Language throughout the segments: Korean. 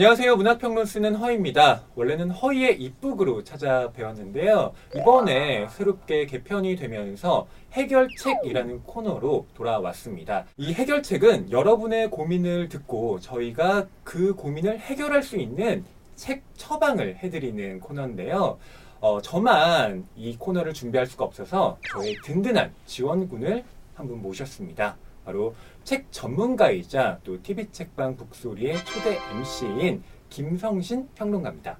안녕하세요. 문학평론 쓰는 허입니다. 원래는 허이의 입북으로 찾아뵈었는데요. 이번에 새롭게 개편이 되면서 해결책이라는 코너로 돌아왔습니다. 이 해결책은 여러분의 고민을 듣고 저희가 그 고민을 해결할 수 있는 책 처방을 해드리는 코너인데요. 어, 저만 이 코너를 준비할 수가 없어서 저의 든든한 지원군을 한 분 모셨습니다. 바로 책 전문가이자 또 TV 책방 북소리의 초대 MC인 김성신 평론가입니다.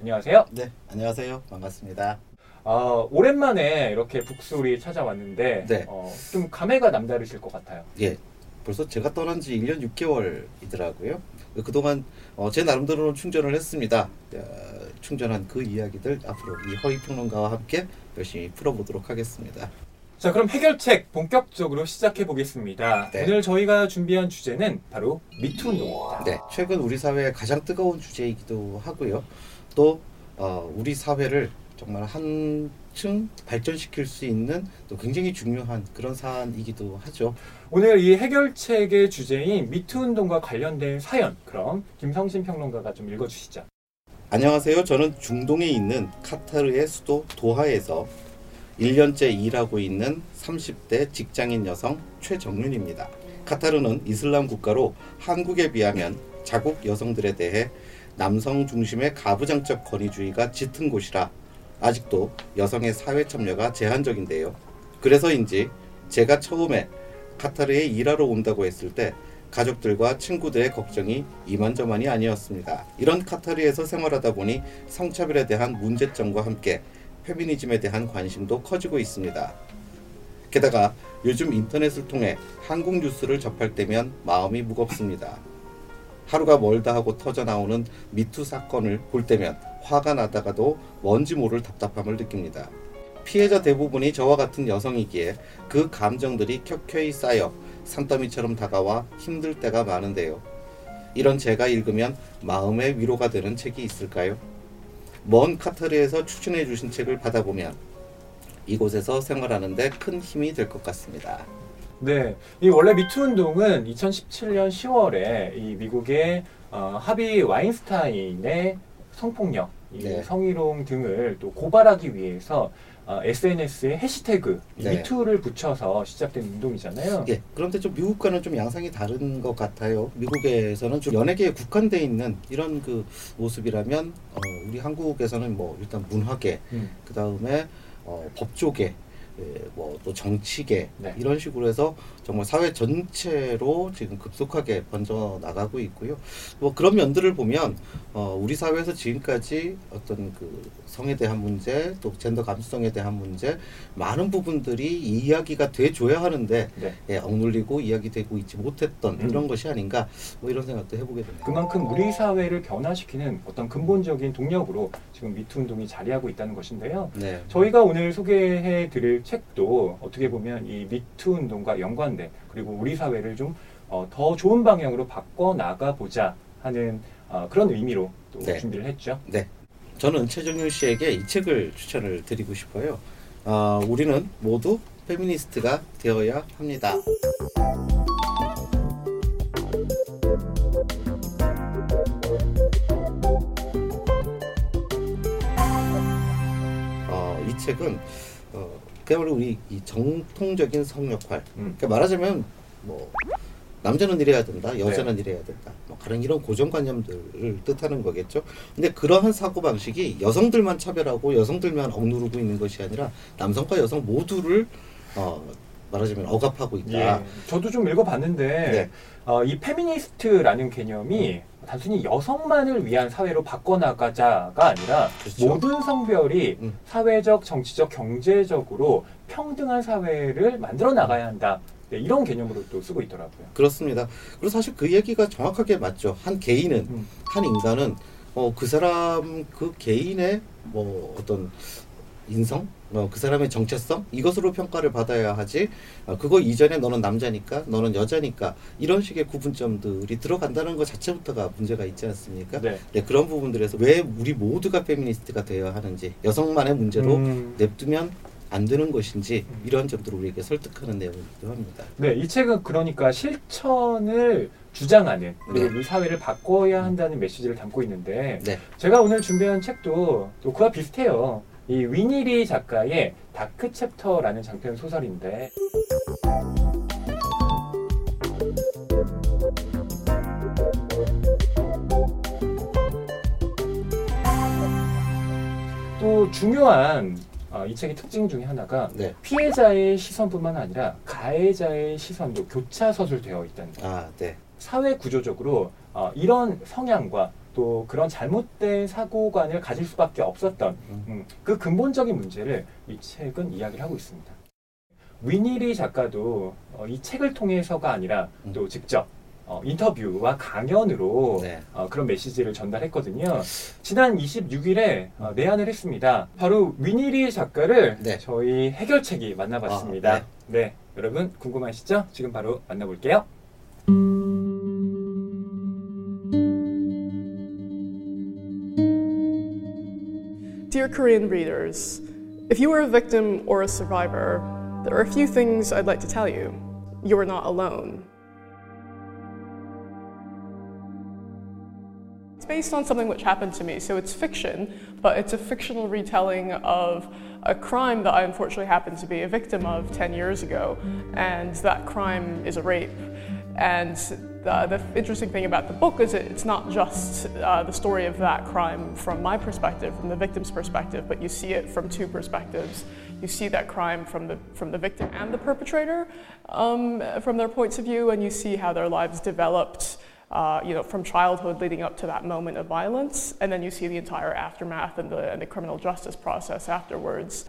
안녕하세요. 네, 안녕하세요. 반갑습니다. 어, 오랜만에 이렇게 북소리 찾아왔는데 네. 어, 좀 감회가 남다르실 것 같아요. 예, 벌써 제가 떠난 지 1년 6개월이더라고요. 그동안 어, 제 나름대로는 충전을 했습니다. 어, 충전한 그 이야기들 앞으로 이 허위 평론가와 함께 열심히 풀어보도록 하겠습니다. 자, 그럼 해결책 본격적으로 시작해 보겠습니다. 네. 오늘 저희가 준비한 주제는 바로 미투 운동입니다. 네, 최근 우리 사회의 가장 뜨거운 주제이기도 하고요. 또 어, 우리 사회를 정말 한층 발전시킬 수 있는 또 굉장히 중요한 그런 사안이기도 하죠. 오늘 이 해결책의 주제인 미투 운동과 관련된 사연, 그럼 김성신 평론가가 좀 읽어주시죠. 안녕하세요. 저는 중동에 있는 카타르의 수도 도하에서 1년째 일하고 있는 30대 직장인 여성 최정윤입니다. 카타르는 이슬람 국가로 한국에 비하면 자국 여성들에 대해 남성 중심의 가부장적 권위주의가 짙은 곳이라 아직도 여성의 사회 참여가 제한적인데요. 그래서인지 제가 처음에 카타르에 일하러 온다고 했을 때 가족들과 친구들의 걱정이 이만저만이 아니었습니다. 이런 카타르에서 생활하다 보니 성차별에 대한 문제점과 함께 페미니즘에 대한 관심도 커지고 있습니다. 게다가 요즘 인터넷을 통해 한국 뉴스를 접할 때면 마음이 무겁습니다. 하루가 멀다 하고 터져 나오는 미투 사건을 볼 때면 화가 나다가도 뭔지 모를 답답함을 느낍니다. 피해자 대부분이 저와 같은 여성이기에 그 감정들이 켜켜이 쌓여 산더미처럼 다가와 힘들 때가 많은데요. 이런 제가 읽으면 마음의 위로가 되는 책이 있을까요? 먼 카타르에서 추천해 주신 책을 받아보면 이곳에서 생활하는데 큰 힘이 될 것 같습니다. 네, 이 원래 미투 운동은 2017년 10월에 이 미국의 어, 하비 와인스타인의 성폭력, 이 네. 성희롱 등을 또 고발하기 위해서 어, SNS에 해시태그 이 네. 미투를 붙여서 시작된 운동이잖아요. 예, 그런데 좀 미국과는 좀 양상이 다른 것 같아요. 미국에서는 좀 연예계에 국한돼 있는 이런 그 모습이라면 어, 우리 한국에서는 뭐 일단 문화계, 음. 그 다음에 어, 법조계, 뭐또 정치계 네. 이런 식으로 해서 정말 사회 전체로 지금 급속하게 번져 나가고 있고요. 뭐 그런 면들을 보면 어, 우리 사회에서 지금까지 어떤 그 성에 대한 문제, 또 젠더 감수성에 대한 문제 많은 부분들이 이야기가 돼줘야 하는데 네. 예, 억눌리고 이야기되고 있지 못했던 음. 이런 것이 아닌가 뭐 이런 생각도 해보게 됩니다. 그만큼 우리 사회를 변화시키는 어떤 근본적인 동력으로 지금 미투 운동이 자리하고 있다는 것인데요. 네. 저희가 오늘 소개해 드릴 책도 어떻게 보면 이 미투 운동과 연관된 그리고 우리 사회를 좀 어, 더 좋은 방향으로 바꿔 나가 보자 하는 어, 그런 의미로 또 네. 준비를 했죠. 네. 저는 최정윤 씨에게 이 책을 추천을 드리고 싶어요. 어, 우리는 모두 페미니스트가 되어야 합니다. 어, 이 책은 어, 그야말로 우리 이 정통적인 성 역할. 음. 그러니까 말하자면 뭐 남자는 이래야 된다, 여자는 이래야 된다. 뭐 그런 이런 고정관념들을 뜻하는 거겠죠. 근데 그러한 사고 방식이 여성들만 차별하고 여성들만 억누르고 있는 것이 아니라 남성과 여성 모두를 어, 말하자면 억압하고 있다. 예, 저도 좀 읽어봤는데 네. 어, 이 페미니스트라는 개념이 단순히 여성만을 위한 사회로 바꿔나가자가 아니라 그렇죠. 모든 성별이 음. 사회적, 정치적, 경제적으로 평등한 사회를 만들어 나가야 한다. 네, 이런 개념으로 또 쓰고 있더라고요. 그렇습니다. 그리고 사실 그 얘기가 정확하게 맞죠. 한 개인은 음. 한 인간은 어, 그 사람 그 개인의 뭐 어떤 인성, 어, 그 사람의 정체성 이것으로 평가를 받아야 하지. 어, 그거 이전에 너는 남자니까, 너는 여자니까 이런 식의 구분점들이 들어간다는 것 자체부터가 문제가 있지 않습니까? 네. 네, 그런 부분들에서 왜 우리 모두가 페미니스트가 되어야 하는지 여성만의 문제로 음, 냅두면 안 되는 것인지 이런 점들을 우리에게 설득하는 내용이기도 합니다. 네, 이 책은 그러니까 실천을 주장하는 그리고 이 사회를 바꿔야 한다는 메시지를 담고 있는데 네. 제가 오늘 준비한 책도 또 그와 비슷해요. 이 위니리 작가의 다크 챕터라는 장편 소설인데 또 중요한 어, 이 책의 특징 중에 하나가 네. 피해자의 시선뿐만 아니라 가해자의 시선도 교차 서술되어 있다는 거. 아, 네. 사회 구조적으로 어, 이런 성향과 또 그런 잘못된 사고관을 가질 수밖에 없었던 음. 음, 그 근본적인 문제를 이 책은 이야기를 하고 있습니다. 위니리 작가도 어, 이 책을 통해서가 아니라 음. 또 직접 어, 인터뷰와 강연으로 네. 어, 그런 메시지를 전달했거든요. 지난 26일에 어, 내한을 했습니다. 바로 위니리 작가를 네. 저희 해결책이 만나봤습니다. 아, 네, 여러분 궁금하시죠? 지금 바로 만나볼게요. Dear Korean readers, if you are a victim or a survivor, there are a few things I'd like to tell you. You are not alone. It's based on something which happened to me, so it's fiction, but it's a fictional retelling of a crime that I unfortunately happened to be a victim of 10 years ago, and that crime is a rape. And the, the interesting thing about the book is it, it's not just uh, the story of that crime from my perspective, from the victim's perspective, but you see it from two perspectives. You see that crime from the, from the victim and the perpetrator, um, from their points of view, and you see how their lives developed. Uh, you know, from childhood leading up to that moment of violence, and then you see the entire aftermath and the, and the criminal justice process afterwards.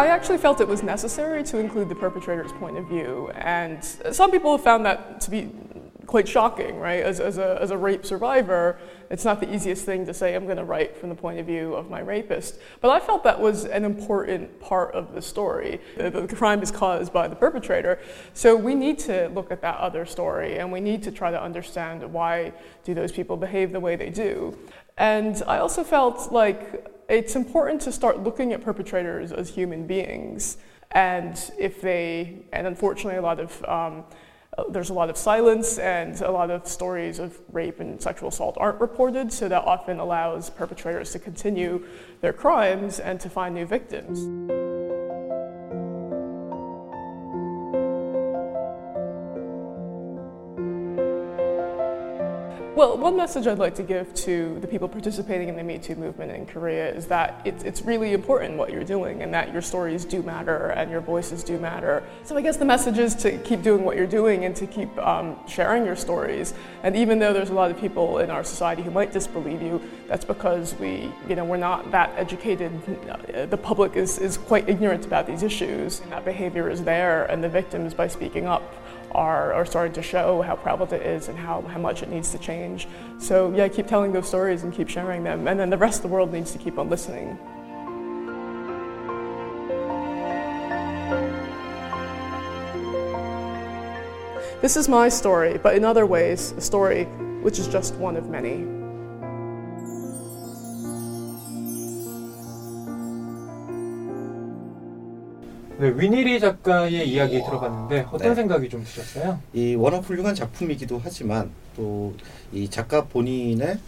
I actually felt it was necessary to include the perpetrator's point of view, and some people have found that to be quite shocking, right? As, as, a, as a rape survivor, it's not the easiest thing to say, I'm going to write from the point of view of my rapist. But I felt that was an important part of the story. The, the crime is caused by the perpetrator. So we need to look at that other story, and we need to try to understand why do those people behave the way they do. And I also felt like it's important to start looking at perpetrators as human beings. And if they, and unfortunately, a lot of um, there's a lot of silence and a lot of stories of rape and sexual assault aren't reported, so that often allows perpetrators to continue their crimes and to find new victims. Well, one message I'd like to give to the people participating in the Me Too movement in Korea is that it's, it's really important what you're doing and that your stories do matter and your voices do matter. So I guess the message is to keep doing what you're doing and to keep um, sharing your stories. And even though there's a lot of people in our society who might disbelieve you, that's because we, you know, we're not that educated. The public is, is quite ignorant about these issues. And that behavior is there, and the victims, by speaking up, are, are starting to show how prevalent it is and how, how much it needs to change. So, yeah, keep telling those stories and keep sharing them. And then the rest of the world needs to keep on listening. This is my story, but in other ways, a story which is just one of many. 네, 위니리 작가의 이야기 들어봤는데 어떤 네. 생각이 좀 드셨어요? 이 워낙 훌륭한 작품이기도 하지만 또 이 작가 본인의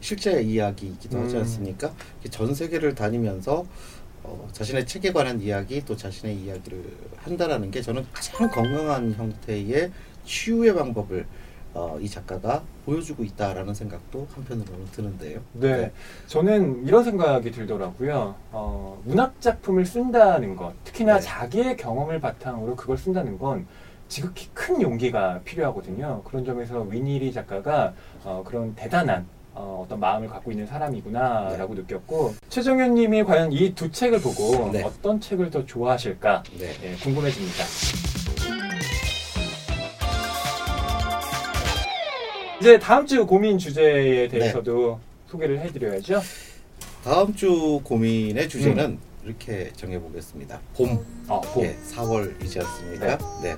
실제 이야기이기도 하지 음. 않습니까? 이전 세계를 다니면서 어, 자신의 책에 관한 이야기 또 자신의 이야기를 한다라는 게 저는 가장 건강한 형태의 치유의 방법을 어, 이 작가가 보여주고 있다라는 생각도 한편으로는 드는데요. 네, 저는 이런 생각이 들더라고요. 어, 문학 작품을 쓴다는 것, 특히나 네. 자기의 경험을 바탕으로 그걸 쓴다는 건 지극히 큰 용기가 필요하거든요. 그런 점에서 위니리 작가가 어, 그런 대단한 어, 어떤 마음을 갖고 있는 사람이구나라고 느꼈고 최정현님이 과연 이 두 책을 보고 네. 어떤 책을 더 좋아하실까 네. 예, 궁금해집니다. 이제 다음 주 고민 주제에 대해서도 소개를 해드려야죠. 다음 주 고민의 주제는 이렇게 정해보겠습니다. 봄, 어, 봄. 예, 4월이지 않습니까? 네.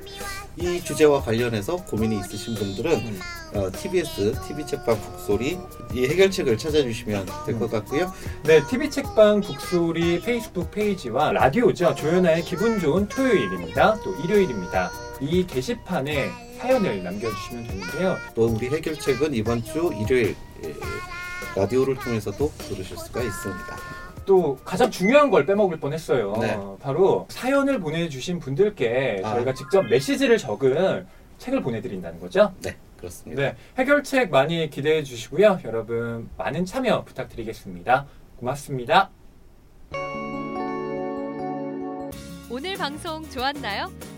이 주제와 관련해서 고민이 있으신 분들은 음. 어, TBS TV 책방 북소리 이 해결책을 찾아주시면 될것 같고요. 네, TV 책방 북소리 페이스북 페이지와 라디오죠. 조연아의 기분 좋은 토요일입니다. 또 일요일입니다. 이 게시판에 사연을 남겨주시면 되는데요. 또 우리 해결책은 이번 주 일요일 예, 라디오를 통해서도 들으실 수가 있습니다. 또 가장 중요한 걸 빼먹을 뻔했어요. 네. 바로 사연을 보내주신 분들께 아. 저희가 직접 메시지를 적은 책을 보내드린다는 거죠. 네, 그렇습니다. 네, 해결책 많이 기대해 주시고요. 여러분 많은 참여 부탁드리겠습니다. 고맙습니다. 오늘 방송 좋았나요?